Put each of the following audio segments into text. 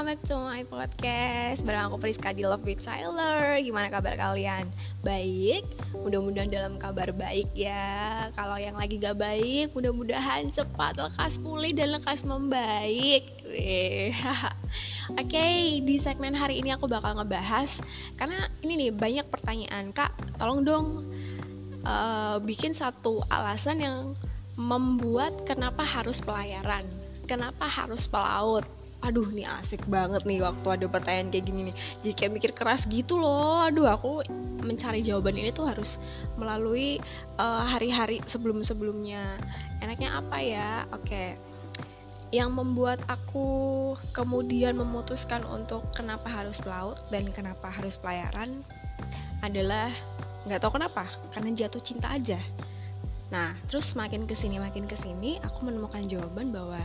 to my podcast. Bareng aku Priska di Love with Tyler. Gimana kabar kalian? Baik? Mudah-mudahan dalam kabar baik ya. Kalau yang lagi gak baik Mudah-mudahan cepat lekas pulih dan lekas membaik. Oke, okay, di segmen hari ini aku bakal ngebahas Karena ini nih banyak pertanyaan. Kak, tolong dong uh, Bikin satu alasan yang membuat kenapa harus pelayaran Kenapa harus pelaut aduh nih asik banget nih waktu ada pertanyaan kayak gini nih. Jadi kayak mikir keras gitu loh. Aduh aku mencari jawaban ini tuh harus melalui uh, hari-hari sebelum-sebelumnya. Enaknya apa ya? Oke. Okay. yang membuat aku kemudian memutuskan untuk kenapa harus pelaut dan kenapa harus pelayaran adalah nggak tahu kenapa karena jatuh cinta aja Nah, terus makin ke sini makin ke sini, aku menemukan jawaban bahwa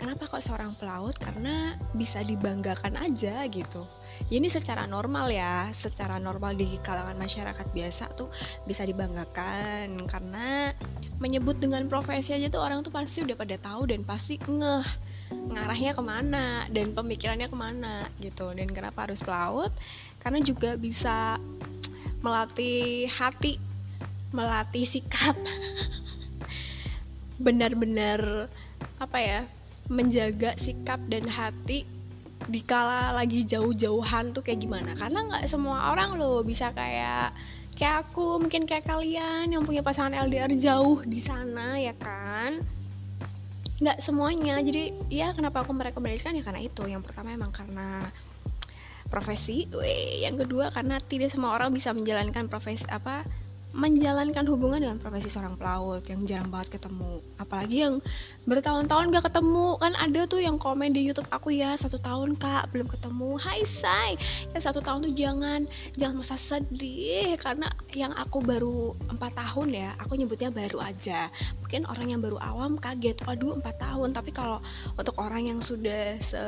kenapa kok seorang pelaut? Karena bisa dibanggakan aja gitu. Ini secara normal ya, secara normal di kalangan masyarakat biasa tuh bisa dibanggakan. Karena menyebut dengan profesi aja tuh orang tuh pasti udah pada tahu dan pasti ngeh ngarahnya ke mana dan pemikirannya ke mana gitu. Dan kenapa harus pelaut? Karena juga bisa melatih hati melatih sikap. Benar-benar apa ya menjaga sikap dan hati dikala lagi jauh-jauhan tuh kayak gimana? Karena nggak semua orang loh bisa kayak kayak aku mungkin kayak kalian yang punya pasangan LDR jauh di sana ya kan? Nggak semuanya. Jadi ya kenapa aku merekomendasikan? Ya karena itu. Yang pertama emang karena profesi, Weh, yang kedua karena tidak semua orang bisa menjalankan profesi apa menjalankan hubungan dengan profesi seorang pelaut yang jarang banget ketemu. Apalagi yang bertahun-tahun gak ketemu. Kan ada tuh yang komen di YouTube aku ya satu tahun kak belum ketemu. Hai say ya satu tahun tuh jangan jangan masa sedih. Karena yang aku baru empat tahun ya aku nyebutnya baru aja. Mungkin orang yang baru awam kaget waduh empat tahun. Tapi kalau untuk orang yang sudah se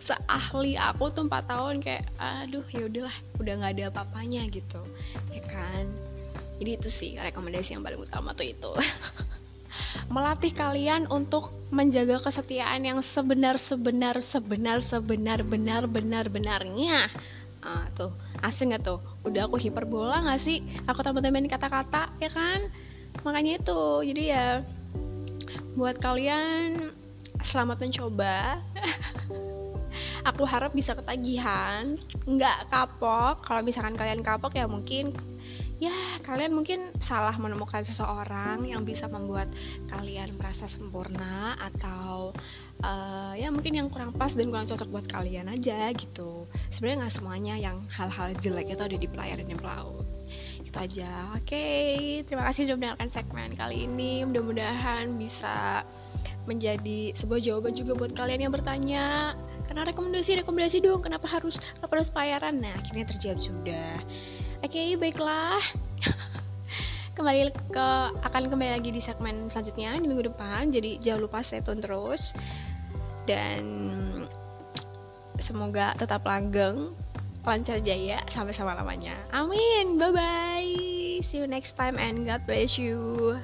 seahli aku tuh empat tahun kayak aduh ya udahlah udah nggak ada apa-apanya gitu. Ya kan? Jadi itu sih rekomendasi yang paling utama tuh itu. Melatih kalian untuk menjaga kesetiaan yang sebenar sebenar sebenar sebenar benar benar benarnya. Ah, tuh. Asing gak tuh? Udah aku hiperbola gak sih? Aku tambah-tambahin kata-kata ya kan? Makanya itu. Jadi ya buat kalian selamat mencoba aku harap bisa ketagihan. Nggak kapok. Kalau misalkan kalian kapok ya mungkin ya kalian mungkin salah menemukan seseorang yang bisa membuat kalian merasa sempurna atau uh, ya mungkin yang kurang pas dan kurang cocok buat kalian aja gitu. Sebenarnya nggak semuanya yang hal-hal jelek itu ada di pelayaran yang pelaut. Itu aja. Oke okay, terima kasih sudah mendengarkan segmen kali ini. Mudah-mudahan bisa menjadi sebuah jawaban juga buat kalian yang bertanya. Karena rekomendasi rekomendasi dong kenapa harus kenapa harus bayaran nah akhirnya terjawab sudah. Oke okay, baiklah. Kembali ke akan kembali lagi di segmen selanjutnya di minggu depan. Jadi jangan lupa stay tune terus. Dan semoga tetap langgeng lancar jaya sampai sama lamanya. Amin. Bye bye see you next time and God bless you